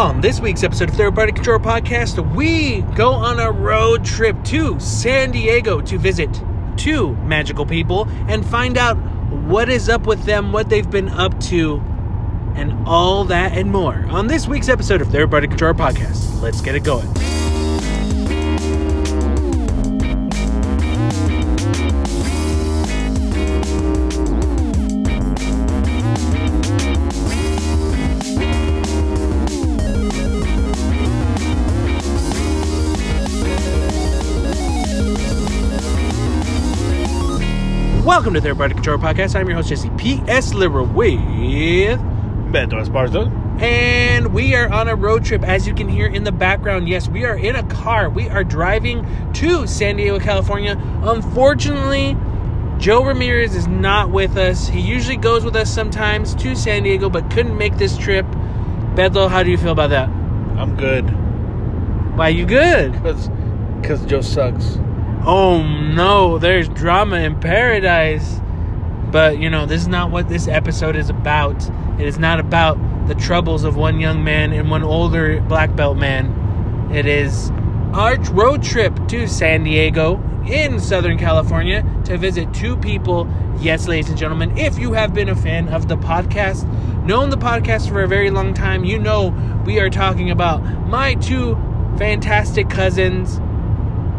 On this week's episode of Party Control Podcast, we go on a road trip to San Diego to visit two magical people and find out what is up with them, what they've been up to, and all that and more. On this week's episode of Party Control Podcast, let's get it going. Welcome to Party Control Podcast. I'm your host, Jesse P.S. Lira with Beto Esparza. And we are on a road trip, as you can hear in the background. Yes, we are in a car. We are driving to San Diego, California. Unfortunately, Joe Ramirez is not with us. He usually goes with us sometimes to San Diego, but couldn't make this trip. Beto, how do you feel about that? I'm good. Why you good? Cause, Cause Joe sucks. Oh no, there's drama in paradise. But you know, this is not what this episode is about. It is not about the troubles of one young man and one older black belt man. It is our road trip to San Diego in Southern California to visit two people. Yes, ladies and gentlemen, if you have been a fan of the podcast, known the podcast for a very long time, you know we are talking about my two fantastic cousins,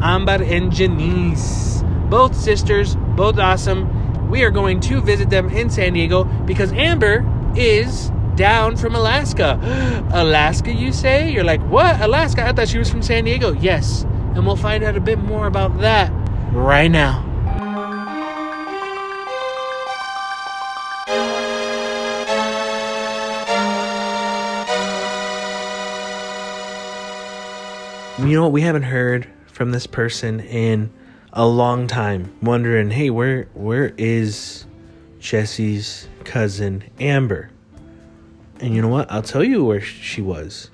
Amber and Janice. Both sisters, both awesome. We are going to visit them in San Diego because Amber is down from Alaska. Alaska, you say? You're like, what? Alaska? I thought she was from San Diego. Yes. And we'll find out a bit more about that right now. You know what? We haven't heard from this person in a long time, wondering, hey, where where is Jesse's cousin Amber? And you know what? I'll tell you where she was.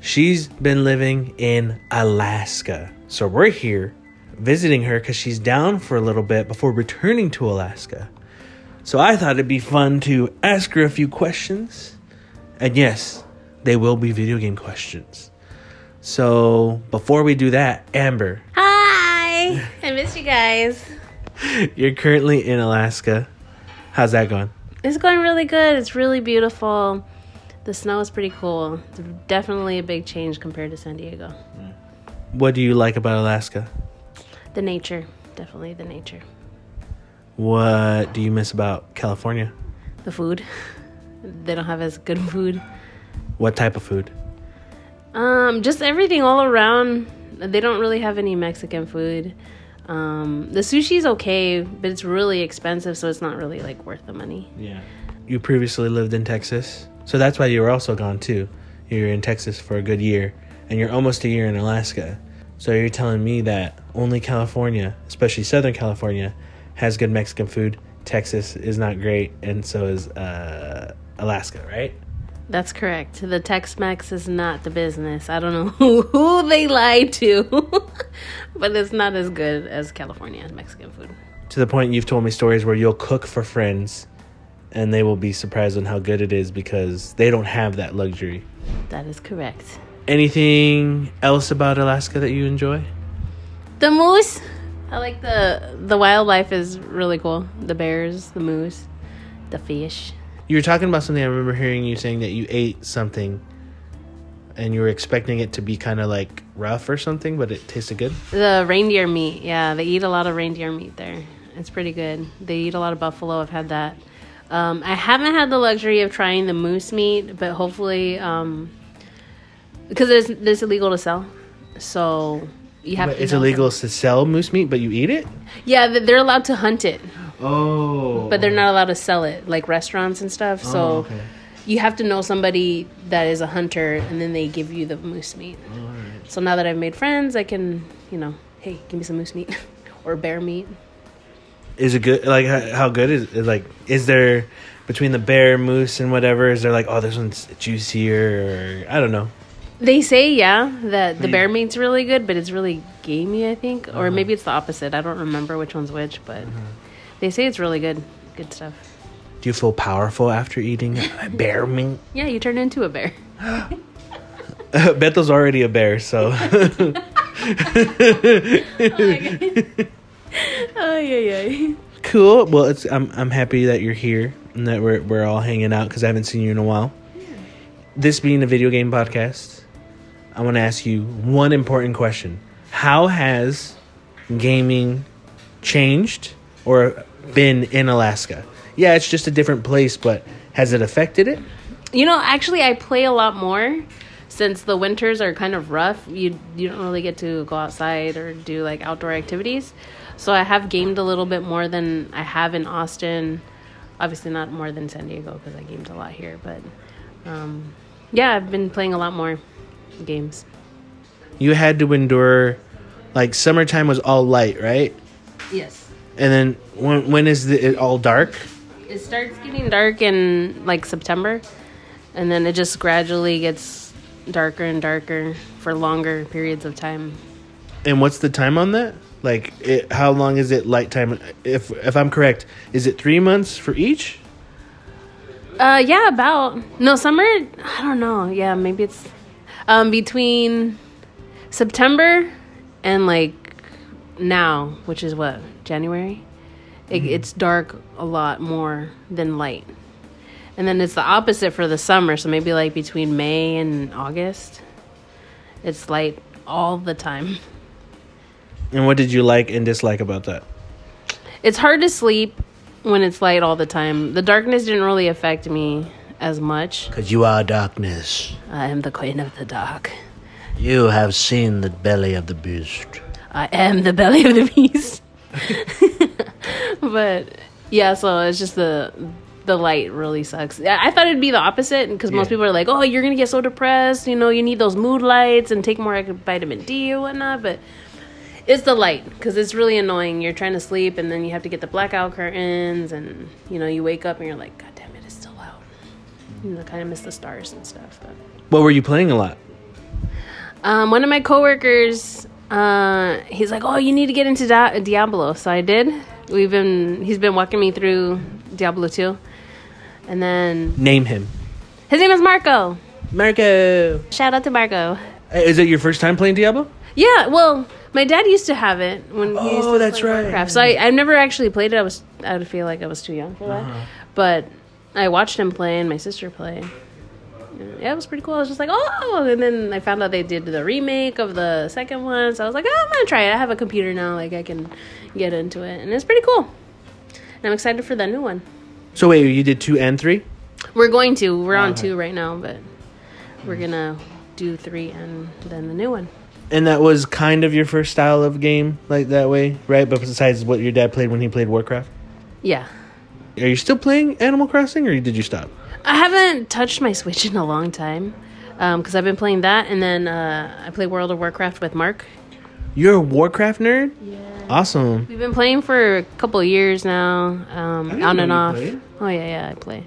She's been living in Alaska. So we're here visiting her because she's down for a little bit before returning to Alaska. So I thought it'd be fun to ask her a few questions. And yes, they will be video game questions. So before we do that, Amber, Hi! I missed you guys. you're currently in Alaska. How's that going? It's going really good. It's really beautiful. The snow is pretty cool. It's definitely a big change compared to San Diego. What do you like about Alaska? The nature, definitely the nature. What do you miss about California? The food. They don't have as good food. What type of food? Um, just everything all around. They don't really have any Mexican food. Um, the sushi's okay, but it's really expensive, so it's not really like worth the money. Yeah. You previously lived in Texas, so that's why you were also gone too. You're in Texas for a good year, and you're almost a year in Alaska. So you're telling me that only California, especially Southern California, has good Mexican food. Texas is not great, and so is uh, Alaska, right? That's correct. The Tex Mex is not the business. I don't know who, who they lied to, but it's not as good as California Mexican food. To the point you've told me stories where you'll cook for friends, and they will be surprised on how good it is because they don't have that luxury. That is correct. Anything else about Alaska that you enjoy? The moose. I like the the wildlife is really cool. The bears, the moose, the fish. You were talking about something I remember hearing you saying that you ate something and you were expecting it to be kind of like rough or something, but it tasted good. The reindeer meat. Yeah, they eat a lot of reindeer meat there. It's pretty good. They eat a lot of buffalo. I've had that. Um, I haven't had the luxury of trying the moose meat, but hopefully, um, because it's, it's illegal to sell, so you have. But to it's illegal some- to sell moose meat, but you eat it? Yeah, they're allowed to hunt it, Oh. but they're not allowed to sell it, like restaurants and stuff. So Oh, okay. you have to know somebody that is a hunter, and then they give you the moose meat. So now that I've made friends, I can, you know, hey, give me some moose meat or bear meat. Is it good? Like, how, good is it? Like, is there between the bear, moose, and whatever? Is there like, oh, this one's juicier, or I don't know. They say, yeah, that the you- bear meat's really good, but it's really gamey, I think. Or Uh-huh. maybe it's the opposite. I don't remember which one's which, but they say it's really good. Good stuff. Do you feel powerful after eating bear meat? Yeah, you turn into a bear. Beto's already a bear, so. Oh yeah, yeah. cool. Well, it's I'm I'm happy that you're here and that we're we're all hanging out because I haven't seen you in a while. Yeah. This being a video game podcast, I want to ask you one important question: How has gaming changed or been in Alaska? Yeah, it's just a different place, but has it affected it? You know, actually, I play a lot more since the winters are kind of rough. You you don't really get to go outside or do like outdoor activities. So I have gamed a little bit more than I have in Austin. Obviously, not more than San Diego because I gamed a lot here, but um, yeah, I've been playing a lot more games. You had to endure, like summertime was all light, right? Yes. And then when when is the, it all dark? It starts getting dark in like September, and then it just gradually gets darker and darker for longer periods of time. And what's the time on that? Like, it, how long is it light time? If if I'm correct, is it three months for each? Uh, yeah, about no summer. I don't know. Yeah, maybe it's um between September and like now, which is what January. It, mm-hmm. It's dark a lot more than light, and then it's the opposite for the summer. So maybe like between May and August, it's light all the time. And what did you like and dislike about that? It's hard to sleep when it's light all the time. The darkness didn't really affect me as much. Because you are darkness. I am the queen of the dark. You have seen the belly of the beast. I am the belly of the beast. but yeah, so it's just the the light really sucks. I thought it'd be the opposite because most people are like, "Oh, you're gonna get so depressed. You know, you need those mood lights and take more vitamin D or whatnot." But it's the light because it's really annoying. You're trying to sleep and then you have to get the blackout curtains, and you know, you wake up and you're like, "God damn it, it's still out." You know, kind of miss the stars and stuff. But What were you playing a lot? um, one of my coworkers, uh, he's like, "Oh, you need to get into Di- Diablo." So I did. We've been he's been walking me through Diablo 2. And then Name him. his name is Marco. Marco. Shout out to Marco. Is it your first time playing Diablo? Yeah, well, my dad used to have it when he used Oh, to that's play right. Warcraft. So I I never actually played it. I was I would feel like I was too young for that. Uh-huh. But I watched him play and my sister play. Yeah, it was pretty cool. I was just like, oh, and then I found out they did the remake of the second one. So I was like, oh, I'm gonna try it. I have a computer now, like I can get into it, and it's pretty cool. And I'm excited for the new one. So wait, you did two and three? We're going to. We're on Okay. two right now, but we're gonna do three and then the new one. And that was kind of your first style of game, like that way, right? But besides what your dad played when he played Warcraft, Yeah. are you still playing Animal Crossing, or did you stop? I haven't touched my Switch in a long time because I've been playing that, and then uh, I play World of Warcraft with Mark. You're a Warcraft nerd. Yeah. Awesome. We've been playing for a couple of years now, um, on and off. Oh yeah, yeah, I play.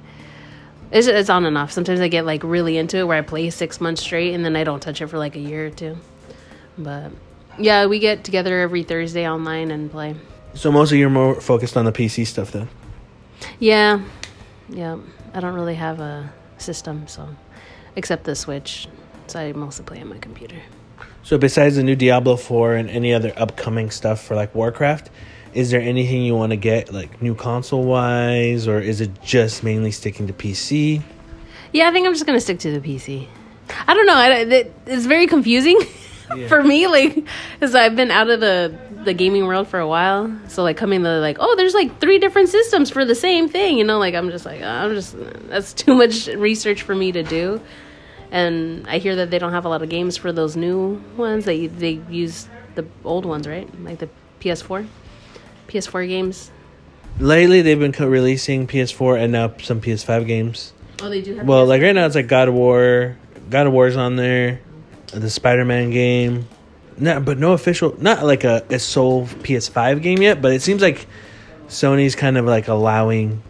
It's, it's on and off. Sometimes I get like really into it, where I play six months straight, and then I don't touch it for like a year or two. But yeah, we get together every Thursday online and play. So mostly you're more focused on the PC stuff then. Yeah, yeah. I don't really have a system, so except the Switch. So I mostly play on my computer. So besides the new Diablo 4 and any other upcoming stuff for like Warcraft, is there anything you want to get like new console wise or is it just mainly sticking to PC? Yeah, I think I'm just gonna stick to the PC. I don't know. I, it, it's very confusing for me, like, because I've been out of the the gaming world for a while. So like coming to like, oh, there's like three different systems for the same thing. You know, like I'm just like, uh, I'm just that's too much research for me to do. And I hear that they don't have a lot of games for those new ones. They they use the old ones, right? Like the PS4, PS4 games. Lately they've been co- releasing PS4 and now some PS5 games. Oh, they do have. Well, like right now it's like God of War, God of War's on there, the Spider-Man game. No, but no official, not like a, a sole PS5 game yet. But it seems like Sony's kind of like allowing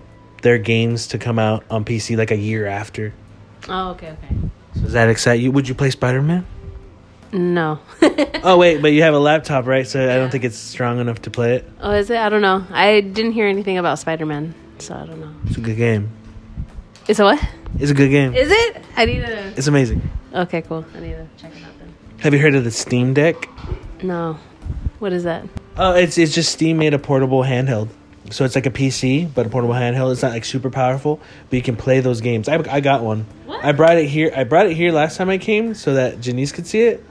their games to come out on PC like a year after. Oh, okay, okay. So does that excite you? Would you play Spider-Man? No. Oh wait, but you have a laptop, right? So I don't think it's strong enough to play it. oh, is it? I don't know. I didn't hear anything about Spider Man, so I don't know. It's a good game. It's a what? It's a good game. Is it? I need to. It's amazing. Okay, cool. I need to check it out then. Have you heard of the Steam Deck? No. What is that? Oh, it's it's just Steam made a portable handheld. So it's like a PC, but a portable handheld. It's not like super powerful, but you can play those games. I, I got one. What? I brought it here. I brought it here last time I came so that Janice could see it,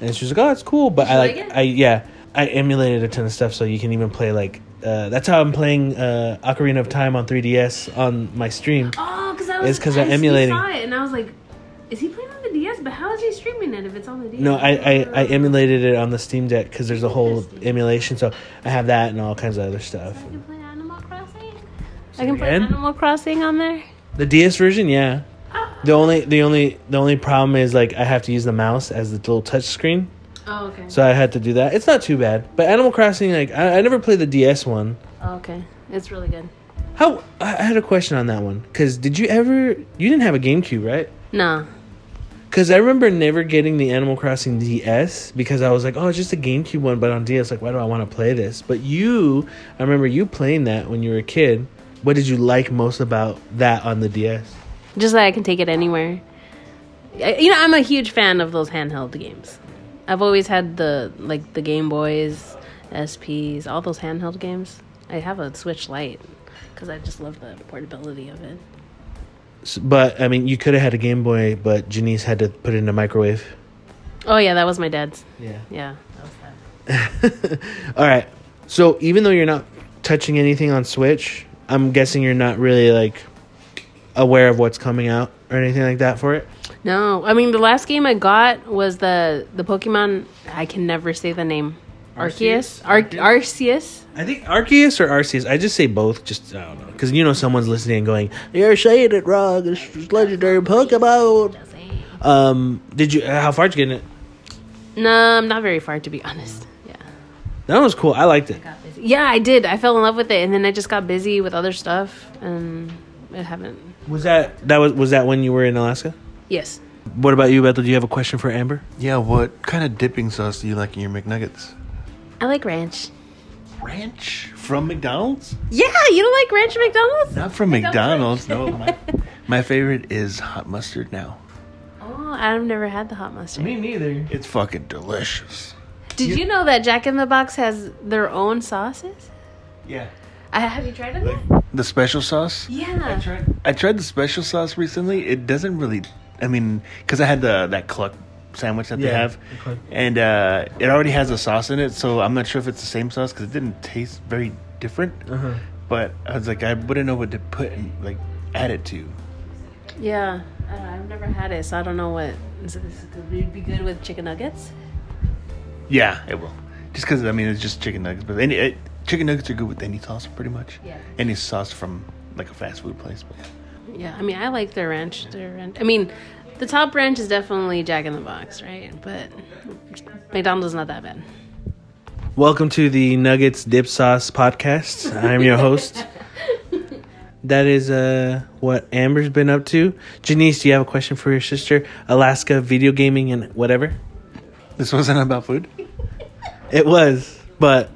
and she was like, "Oh, it's cool." But I like, like? I yeah, I emulated a ton of stuff, so you can even play like. Uh, that's how I'm playing uh, Ocarina of Time on 3DS on my stream. Oh, because I was. It's 'cause I'm emulating. saw it and I was like, is he playing on the DS? But how is he streaming it if it's on the DS? No, I, I, I emulated it on the Steam Deck because there's a whole emulation. So I have that and all kinds of other stuff. I can play Animal Crossing. Say I can play again? Animal Crossing on there. The DS version, yeah. Oh. The only the only the only problem is like I have to use the mouse as the little touch screen, Oh, okay. so I had to do that. It's not too bad, but Animal Crossing, like I, I never played the DS one. Oh, okay. It's really good. How I I had a question on that one because did you ever you didn't have a GameCube right? No. Because I remember never getting the Animal Crossing DS because I was like, oh, it's just a GameCube one, but on DS, like, why do I want to play this? But you, I remember you playing that when you were a kid. What did you like most about that on the DS? Just that I can take it anywhere. You know, I'm a huge fan of those handheld games. I've always had the like the Game Boys, SPs, all those handheld games. I have a Switch Lite because I just love the portability of it. But I mean, you could have had a Game Boy, but Janice had to put it in a microwave. Oh yeah, that was my dad's. Yeah. Yeah, that was that. All right. So even though you're not touching anything on Switch, I'm guessing you're not really like aware of what's coming out or anything like that for it. No, I mean the last game I got was the the Pokemon. I can never say the name. Arceus, Ar- Arceus. I think Arceus or Arceus. I just say both. Just I don't know because you know someone's listening and going, "You're saying it wrong. It's just legendary Pokemon." Um, did you? How far did you get in it? No, I'm not very far to be honest. Yeah. That was cool. I liked it. got busy. Yeah, I did. I fell in love with it, and then I just got busy with other stuff, and I haven't. Was that that was was that when you were in Alaska? Yes. What about you, Beto? Do you have a question for Amber? Yeah, what kind of dipping sauce do you like in your McNuggets? I like ranch. Ranch from McDonald's? Yeah, you don't like ranch at McDonald's? Not from McDonald's. No, my, my favorite is hot mustard now. Oh, I've never had the hot mustard. Me neither. It's fucking delicious. Did you know that Jack in the Box has their own sauces? Yeah. I, have you tried it? The special sauce? Yeah. I tried, I tried the special sauce recently. It doesn't really. I mean, because I had the that cluck sandwich that they Yeah, have, the Cluck. and uh, it already has a sauce in it. So I'm not sure if it's the same sauce because it didn't taste very different. Uh-huh. But I was like, I wouldn't know what to put and like add it to. Yeah. I don't know, I've never had it, so I don't know what. Is it, is it, would it be good with chicken nuggets? Yeah, it will. Just because I mean, it's just chicken nuggets, but any it, chicken nuggets are good with any sauce, pretty much. Yeah. Any sauce from like a fast food place. But yeah. Yeah, I mean, I like their ranch. Their ranch. I mean, the top branch is definitely Jack in the Box, right? But McDonald's is not that bad. Welcome to the Nuggets Dip Sauce podcast. I'm your host. That is uh, what Amber's been up to. Janice, do you have a question for your sister? Alaska video gaming and whatever. This wasn't about food. It was, but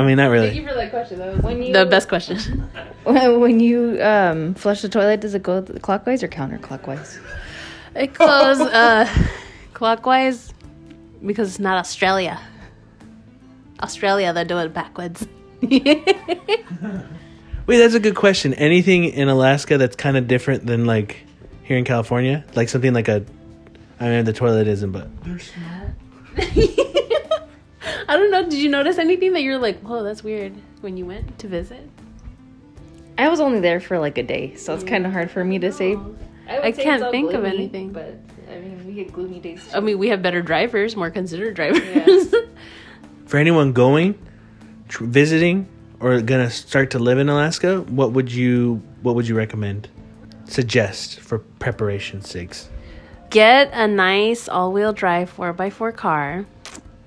I mean, not really. for that question. That was When you the best question. when you um, flush the toilet, does it go clockwise or counterclockwise? It goes uh, clockwise because it's not Australia. Australia, they do it backwards. Wait, that's a good question. Anything in Alaska that's kind of different than like here in California, like something like a. I mean, the toilet isn't, but I don't know. Did you notice anything that you're like, whoa, that's weird when you went to visit? I was only there for like a day, so it's kind of hard for me to say. would I say can't it's all think of anything. but I mean, we get gloomy days. I mean, we have better drivers, more considerate drivers. for anyone going, tr- visiting, or gonna start to live in Alaska, what would you what would you recommend? Suggest for preparation sakes. Get a nice all-wheel drive 4x4 car.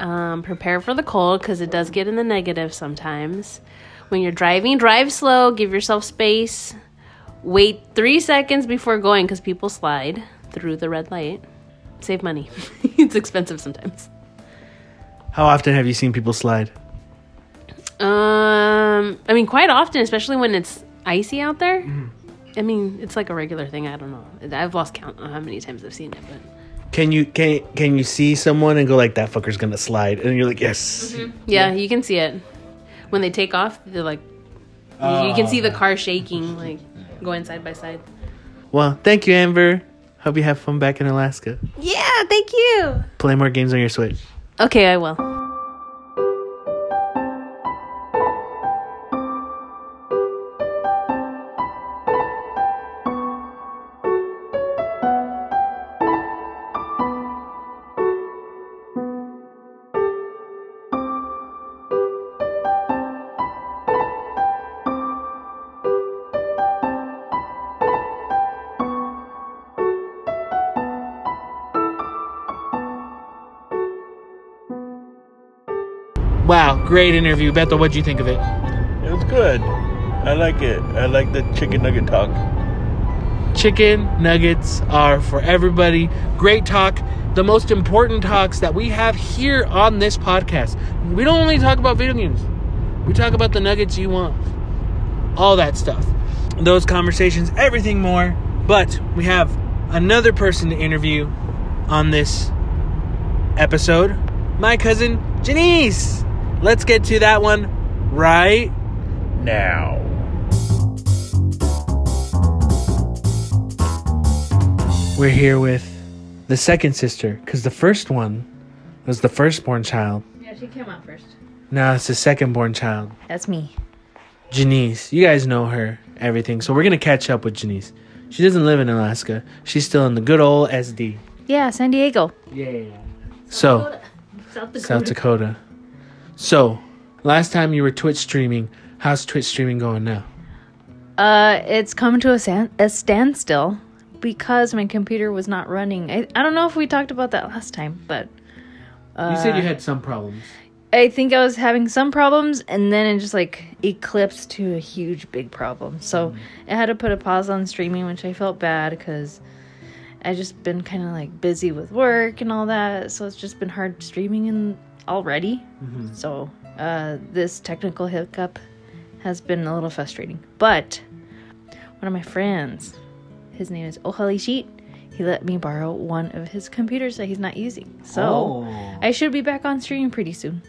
Um, prepare for the cold because it does get in the negative sometimes. When you're driving, drive slow. Give yourself space. Wait three seconds before going because people slide through the red light. Save money. it's expensive sometimes. How often have you seen people slide? Um, I mean, quite often, especially when it's icy out there. I mean, it's like a regular thing. I don't know. I've lost count on how many times I've seen it, but Can you can can you see someone and go like that fucker's gonna slide and you're like yes. Mm-hmm. yeah, you can see it when they take off. They're like, you, you can see the ah. car shaking, like going side by side. Well, thank you, Amber. Hope you have fun back in Alaska. Yeah, thank you. Play more games on your Switch. Okay, I will. Great interview, Beto. What'd you think of it? It was good. I like it. I like the chicken nugget talk. Chicken nuggets are for everybody. Great talk. The most important talks that we have here on this podcast. We don't only talk about video games. We talk about the nuggets you want. All that stuff. Those conversations, everything more. But we have another person to interview on this episode. My cousin Janice. Let's get to that one right Now. We're here with the second sister because the first one was the firstborn child. Yeah, she came out first. Now it's the secondborn child, That's me. Janice. You guys know her, everything. So we're gonna catch up with Janice. She doesn't live in Alaska. She's still in the good old SD. Yeah, San Diego. Yeah. So South Dakota. South Dakota. So last time you were Twitch streaming. How's Twitch streaming going now? Uh, it's come to a, san- a standstill because my computer was not running. I, I don't know if we talked about that last time, but you said you had some problems. I think I was having some problems and then it just like eclipsed to a huge big problem. So I had to put a pause on streaming, which I felt bad because I just been kind of like busy with work and all that. So it's just been hard streaming in already. So uh, this technical hiccup has been a little frustrating. But one of my friends, his name is Ohali Sheet. He let me borrow one of his computers that he's not using. So Oh. I should be back on stream pretty soon.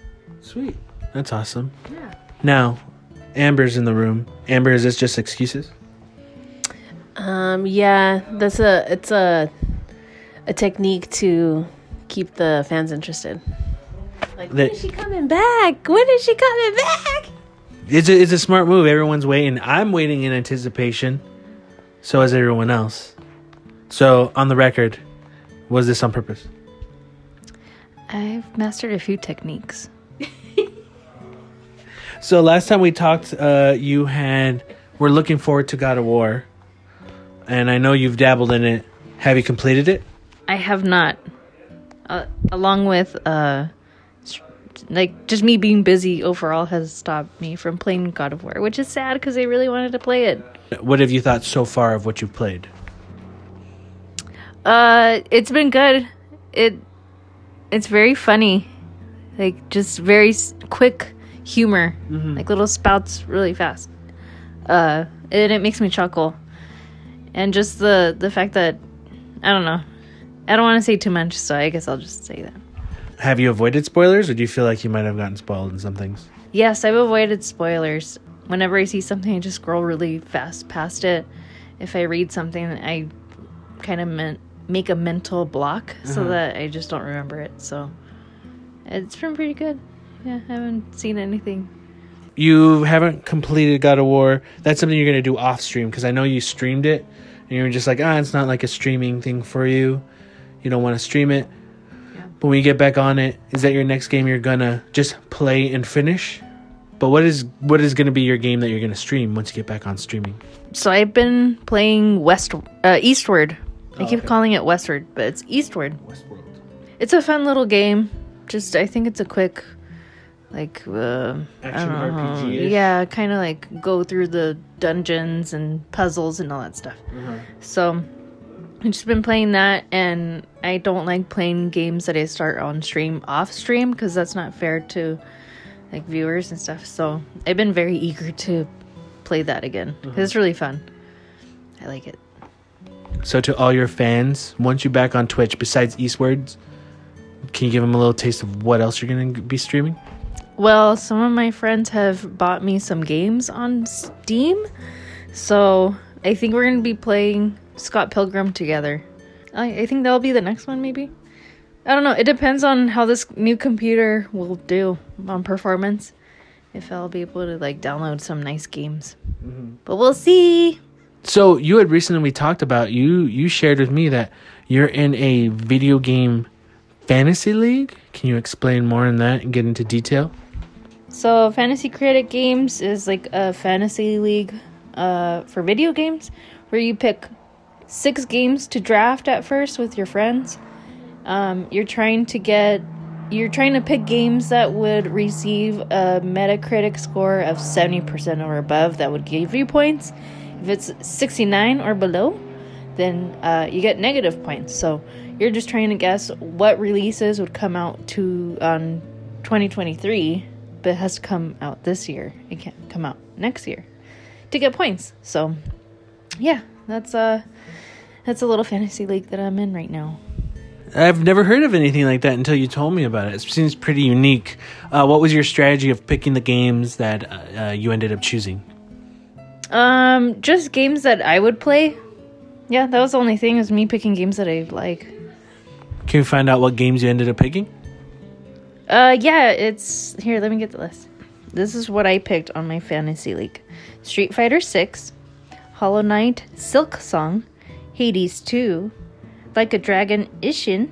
Sweet. That's awesome. Yeah. Now, Amber's in the room. Amber, is this just excuses? Um, yeah, that's a it's a a technique to keep the fans interested. Like, when That- is she coming back? When is she coming back? It's a, it's a smart move. Everyone's waiting. I'm waiting in anticipation. So is everyone else. So, on the record, was this on purpose? I've mastered a few techniques. So, last time we talked, uh, you had. We're looking forward to God of War. And I know you've dabbled in it. Have you completed it? I have not. Uh, along with uh like just me being busy overall has stopped me from playing God of War, which is sad because I really wanted to play it. What have you thought so far of what you've played? Uh it's been good. It it's very funny. Like just very s- quick humor. Like little spouts really fast. Uh and it makes me chuckle. And just the the fact that I don't know. I don't want to say too much, so I guess I'll just say that. Have you avoided spoilers, or do you feel like you might have gotten spoiled in some things? Yes, I've avoided spoilers. Whenever I see something, I just scroll really fast past it. If I read something, I kind of men- make a mental block so mm-hmm. that I just don't remember it. So it's been pretty good. Yeah, I haven't seen anything. You haven't completed God of War, that's something you're gonna do off stream because I know you streamed it and you were just like, ah, it's not like a streaming thing for you. You don't want to stream it. But when you get back on it, is that your next game you're gonna just play and finish? But what is what is gonna be your game that you're gonna stream once you get back on streaming? So I've been playing West uh, Eastward. I keep calling it Westward, but it's Eastward. It's a fun little game. Just I think it's a quick, like uh, I Action don't know. RPG-ish? Yeah, kind of like go through the dungeons and puzzles and all that stuff. So I've just been playing that, and I don't like playing games that I start on stream off stream because that's not fair to like viewers and stuff. So I've been very eager to play that again 'cause it's really fun. I like it. So to all your fans, once you're back on Twitch, besides Eastwards, can you give them a little taste of what else you're gonna be streaming? Well, some of my friends have bought me some games on Steam. So I think we're going to be playing Scott Pilgrim together. I, I think that'll be the next one, maybe. I don't know. It depends on how this new computer will do on performance. If I'll be able to like download some nice games. Mm-hmm. But we'll see. So you had recently talked about you you shared with me that you're in a video game fantasy league. Can you explain more on that and get into detail? So, Fantasy Critic Games is like a fantasy league uh, for video games where you pick six games to draft at first with your friends. Um, you're trying to get, you're trying to pick games that would receive a Metacritic score of 70% or above that would give you points. If it's 69 or below, then uh, you get negative points. So, you're just trying to guess what releases would come out to on 2023 but it has to come out this year. It can't come out next year to get points. So, yeah, that's uh that's a little fantasy league that I'm in right now. I've never heard of anything like that until you told me about it. It seems pretty unique. Uh, what was your strategy of picking the games that uh, uh, you ended up choosing? Um, just games that I would play. Yeah, that was the only thing is me picking games that I like. Can we find out what games you ended up picking? Uh, yeah, it's here. Let me get the list. This is what I picked on my fantasy league: Street Fighter Six, Hollow Knight, Silksong, Hades Two, Like a Dragon Ishin,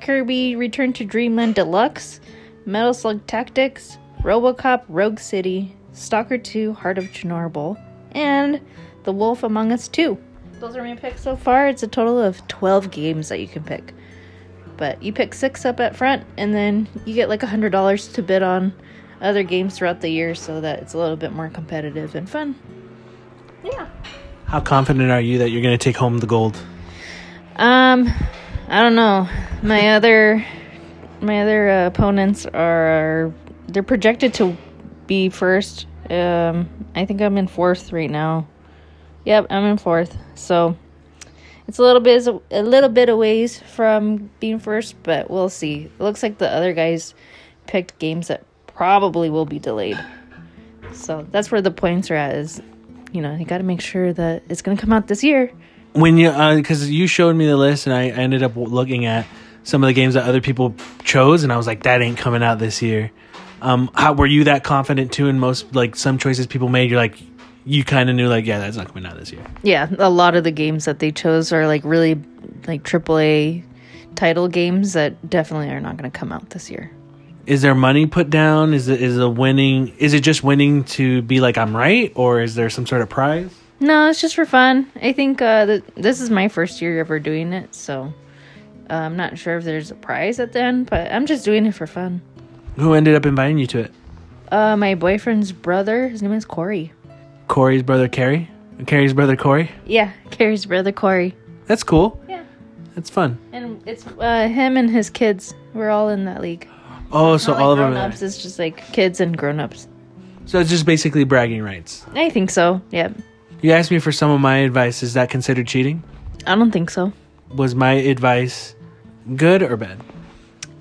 Kirby Return to Dreamland Deluxe, Metal Slug Tactics, RoboCop Rogue City, Stalker Two: Heart of Chernobyl, and The Wolf Among Us Two. Those are my picks so far. It's a total of twelve games that you can pick but you pick six up at front and then you get like a hundred dollars to bid on other games throughout the year so that it's a little bit more competitive and fun. Yeah. How confident are you that you're going to take home the gold? um i don't know. My other my other uh, opponents are they're projected to be first. Um i think i'm in fourth right now. Yep i'm in fourth so it's a little bit a little bit a ways from being first, but we'll see. It looks like the other guys picked games that probably will be delayed. So that's where the points are at. Is you know you got to make sure that it's going to come out this year. When you, because you showed me the list and I ended up looking at some of the games that other people chose, and I was like, that ain't coming out this year. Um, how were you that confident too? In most like some choices people made, you're like, you kind of knew like, yeah, that's not coming out this year. Yeah, a lot of the games that they chose are like really like AAA title games that definitely are not going to come out this year. Is there money put down? Is it is a winning? Is it just winning to be like I'm right, or is there some sort of prize? No, it's just for fun. I think uh, th- this is my first year ever doing it, so uh, I'm not sure if there's a prize at the end, but I'm just doing it for fun. Who ended up inviting you to it? Uh, my boyfriend's brother, his name is Corey. Corey's brother Carrie. Carrie's brother Corey. Yeah, Carrie's brother Corey. That's cool. Yeah. That's fun. And it's uh, him and his kids. We're all in that league. Oh, so Not all like of them. grown-ups. It's just like kids and grown-ups. So it's just basically bragging rights. I think so. Yeah. You asked me for some of my advice. Is that considered cheating? I don't think so. Was my advice good or bad?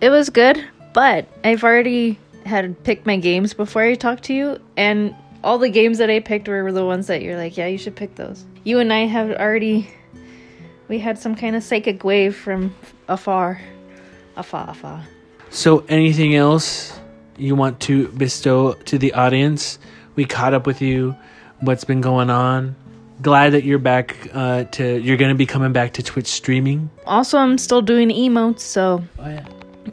It was good, but I've already had picked my games before I talked to you, and all the games that I picked were the ones that you're like, yeah, you should pick those. You and I have already, we had some kind of psychic wave from afar, afar, afar. So, anything else you want to bestow to the audience? We caught up with you. What's been going on? Glad that you're back. Uh, to you're going to be coming back to Twitch streaming. Also, I'm still doing emotes, so Oh yeah.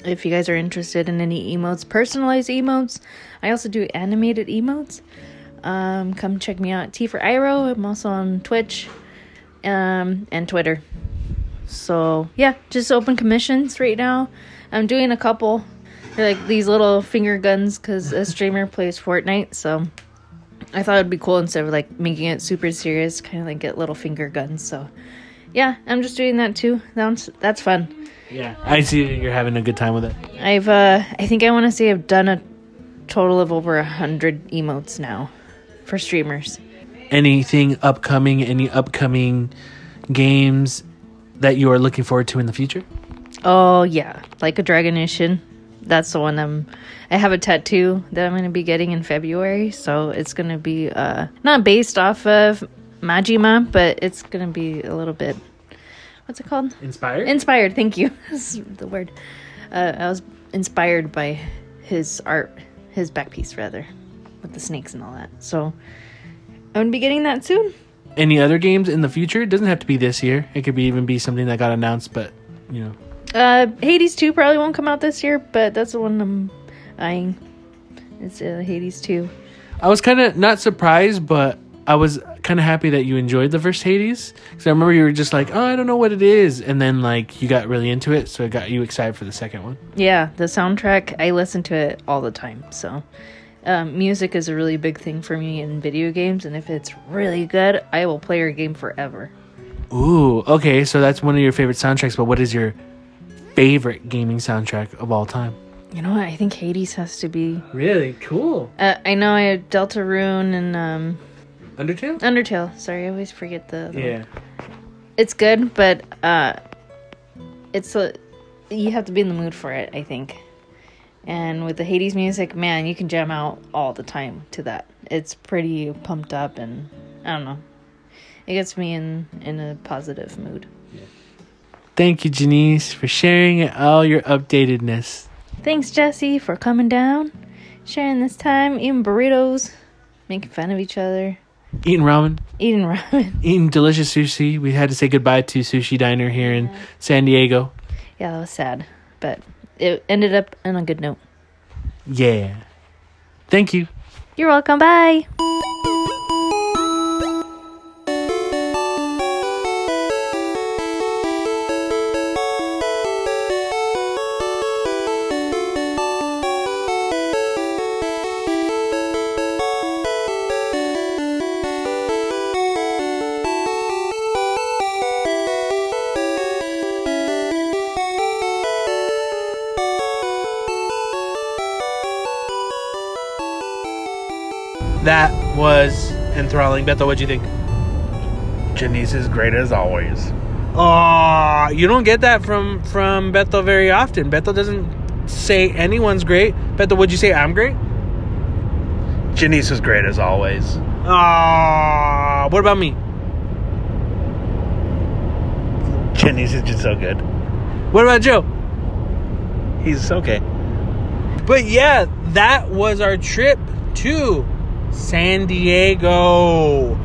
if you guys are interested in any emotes, personalized emotes, I also do animated emotes. Um, come check me out. T for Iro. I'm also on Twitch, um, and Twitter. So yeah, just open commissions right now. I'm doing a couple. They're like these little finger guns because a streamer plays Fortnite. So I thought it'd be cool instead of like making it super serious, kind of like get little finger guns. So yeah, I'm just doing that too. That's that's fun. Yeah. I see you're having a good time with it. I've uh I think I want to say I've done a total of over a hundred emotes now for streamers. anything upcoming, any upcoming games that you are looking forward to in the future? Oh yeah, like a Dragon Ishin. That's the one I'm. I have a tattoo that I'm going to be getting in February, so it's going to be uh not based off of Majima, but it's going to be a little bit. What's it called? Inspired? Inspired. Thank you. That's the word. Uh, I was inspired by his art, his back piece rather, with the snakes and all that. So I'm gonna be getting that soon. any other games in the future? It doesn't have to be this year. It could be even be something that got announced, but you know. Uh, Hades 2 probably won't come out this year, but that's the one I'm eyeing. It's uh, Hades 2. I was kind of not surprised, but I was kind of happy that you enjoyed the first Hades. Because I remember you were just like, oh, I don't know what it is. And then, like, you got really into it. So it got you excited for the second one. Yeah, the soundtrack, I listen to it all the time. So, um, music is a really big thing for me in video games, and if it's really good, I will play your game forever. Ooh, okay. So that's one of your favorite soundtracks. But what is your favorite gaming soundtrack of all time? You know what? I think Hades has to be. Really? Cool. Uh, I know I have Deltarune and um, Undertale? Undertale. Sorry, I always forget the. the Yeah. it's good, but uh, it's a you have to be in the mood for it. I think, and with the Hades music, man, you can jam out all the time to that. It's pretty pumped up, and I don't know, it gets me in in a positive mood. Thank you, Janice, for sharing all your updatedness. Thanks, Jesse, for coming down, sharing this time, eating burritos, making fun of each other, Eating ramen. eating ramen. eating delicious sushi. We had to say goodbye to Sushi Diner here in San Diego. Yeah, that was sad, but it ended up on a good note. Yeah. Thank you. You're welcome. Bye. That was enthralling. Beto, what'd you think? Janice is great as always. Oh, you don't get that from from Beto very often. Beto doesn't say anyone's great. Beto, would you say I'm great? Janice is great as always. Ah, what about me? Janice is just so good. What about Joe? He's okay. But yeah, that was our trip to San Diego.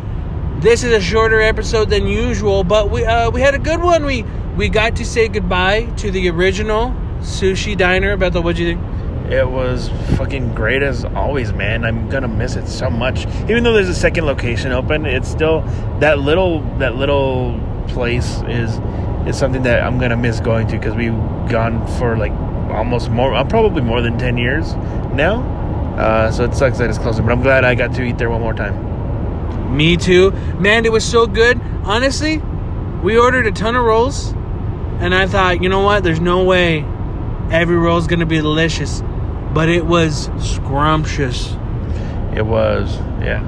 This is a shorter episode than usual, but we uh, we had a good one. We we got to say goodbye to the original sushi diner. Beto, what'd you think? It was fucking great as always, man. I'm gonna miss it so much. Even though there's a second location open, it's still that little that little place is is something that I'm gonna miss going to because we've gone for like almost more, uh, probably more than ten years now. Uh, so it sucks that it's closing, but I'm glad I got to eat there one more time. Me too. Man, it was so good. Honestly, we ordered a ton of rolls, and I thought, you know what? There's no way every roll is gonna be delicious, but it was scrumptious. It was, yeah.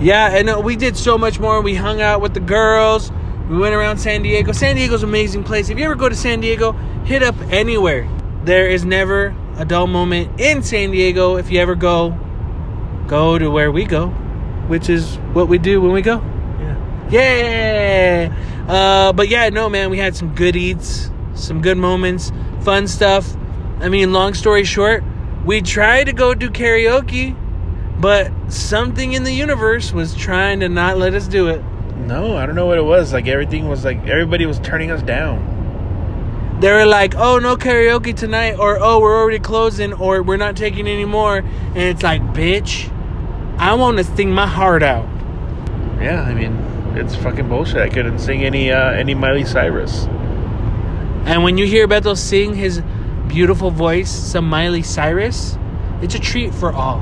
Yeah, and uh, we did so much more. We hung out with the girls. We went around San Diego. San Diego's an amazing place. If you ever go to San Diego, hit up anywhere. There is never a dull moment in San Diego. If you ever go, go to where we go, which is what we do when we go. Yeah. Yeah. Uh, but yeah, no, man, we had some good eats, some good moments, fun stuff. I mean, long story short, we tried to go do karaoke, but something in the universe was trying to not let us do it. No, I don't know what it was. Like everything was like everybody was turning us down. They were like, "Oh, no karaoke tonight," or "Oh, we're already closing," or "We're not taking any more." And it's like, bitch, I want to sing my heart out. Yeah, I mean, it's fucking bullshit. I couldn't sing any uh, any Miley Cyrus. And when you hear Beto sing his beautiful voice, some Miley Cyrus, it's a treat for all.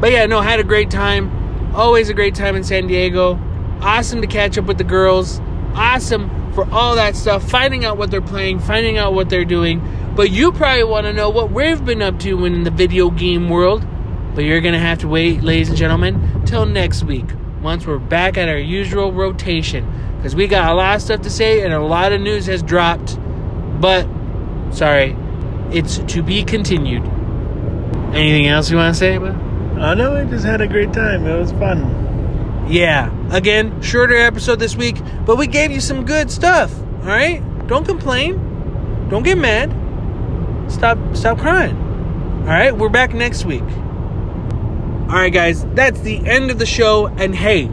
But yeah, no, had a great time. Always a great time in San Diego. Awesome to catch up with the girls. Awesome for all that stuff. Finding out what they're playing, finding out what they're doing. But you probably want to know what we've been up to in the video game world. But you're going to have to wait, ladies and gentlemen, till next week once we're back at our usual rotation. Because we got a lot of stuff to say and a lot of news has dropped. But, sorry, it's to be continued. Anything else you want to say about? Oh no, I just had a great time. It was fun. Yeah, again, shorter episode this week, but we gave you some good stuff. All right, don't complain, don't get mad, stop, stop crying. All right, we're back next week. All right, guys, that's the end of the show. And hey,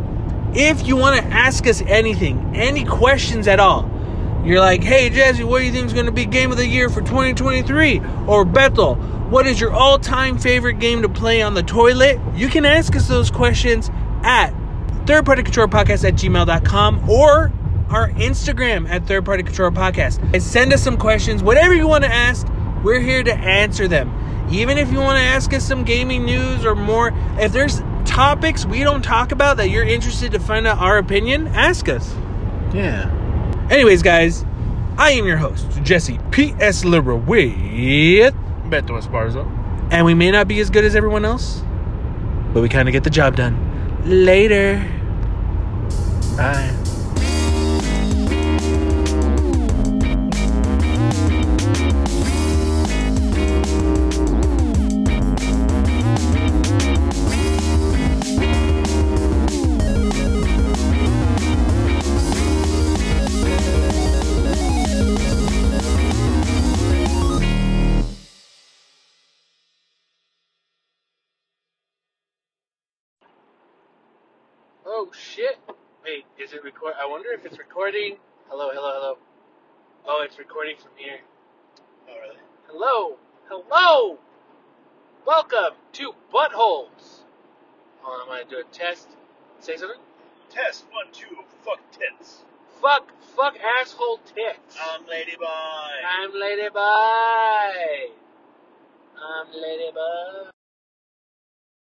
if you want to ask us anything, any questions at all, you're like, hey, Jazzy, what do you think is going to be game of the year for 2023? Or Bethel, what is your all time favorite game to play on the toilet? You can ask us those questions at third party control podcast at gmail.com or our Instagram at third party control podcast. And send us some questions, whatever you want to ask, we're here to answer them. Even if you want to ask us some gaming news or more, if there's topics we don't talk about that you're interested to find out our opinion, ask us. Yeah. Anyways, guys, I am your host, Jesse P.S. Liberal with, Beto Esparzo. and we may not be as good as everyone else, but we kind of get the job done. Later. Bye. Recording. Hello, hello, hello. Oh, it's recording from here. Oh really? Hello, hello. Welcome to Buttholes. Hold on, I'm gonna do a test. Say something. Test one two. Fuck tits. Fuck, fuck, asshole tits. I'm Lady Boy. I'm Lady Bye. I'm Lady Bye.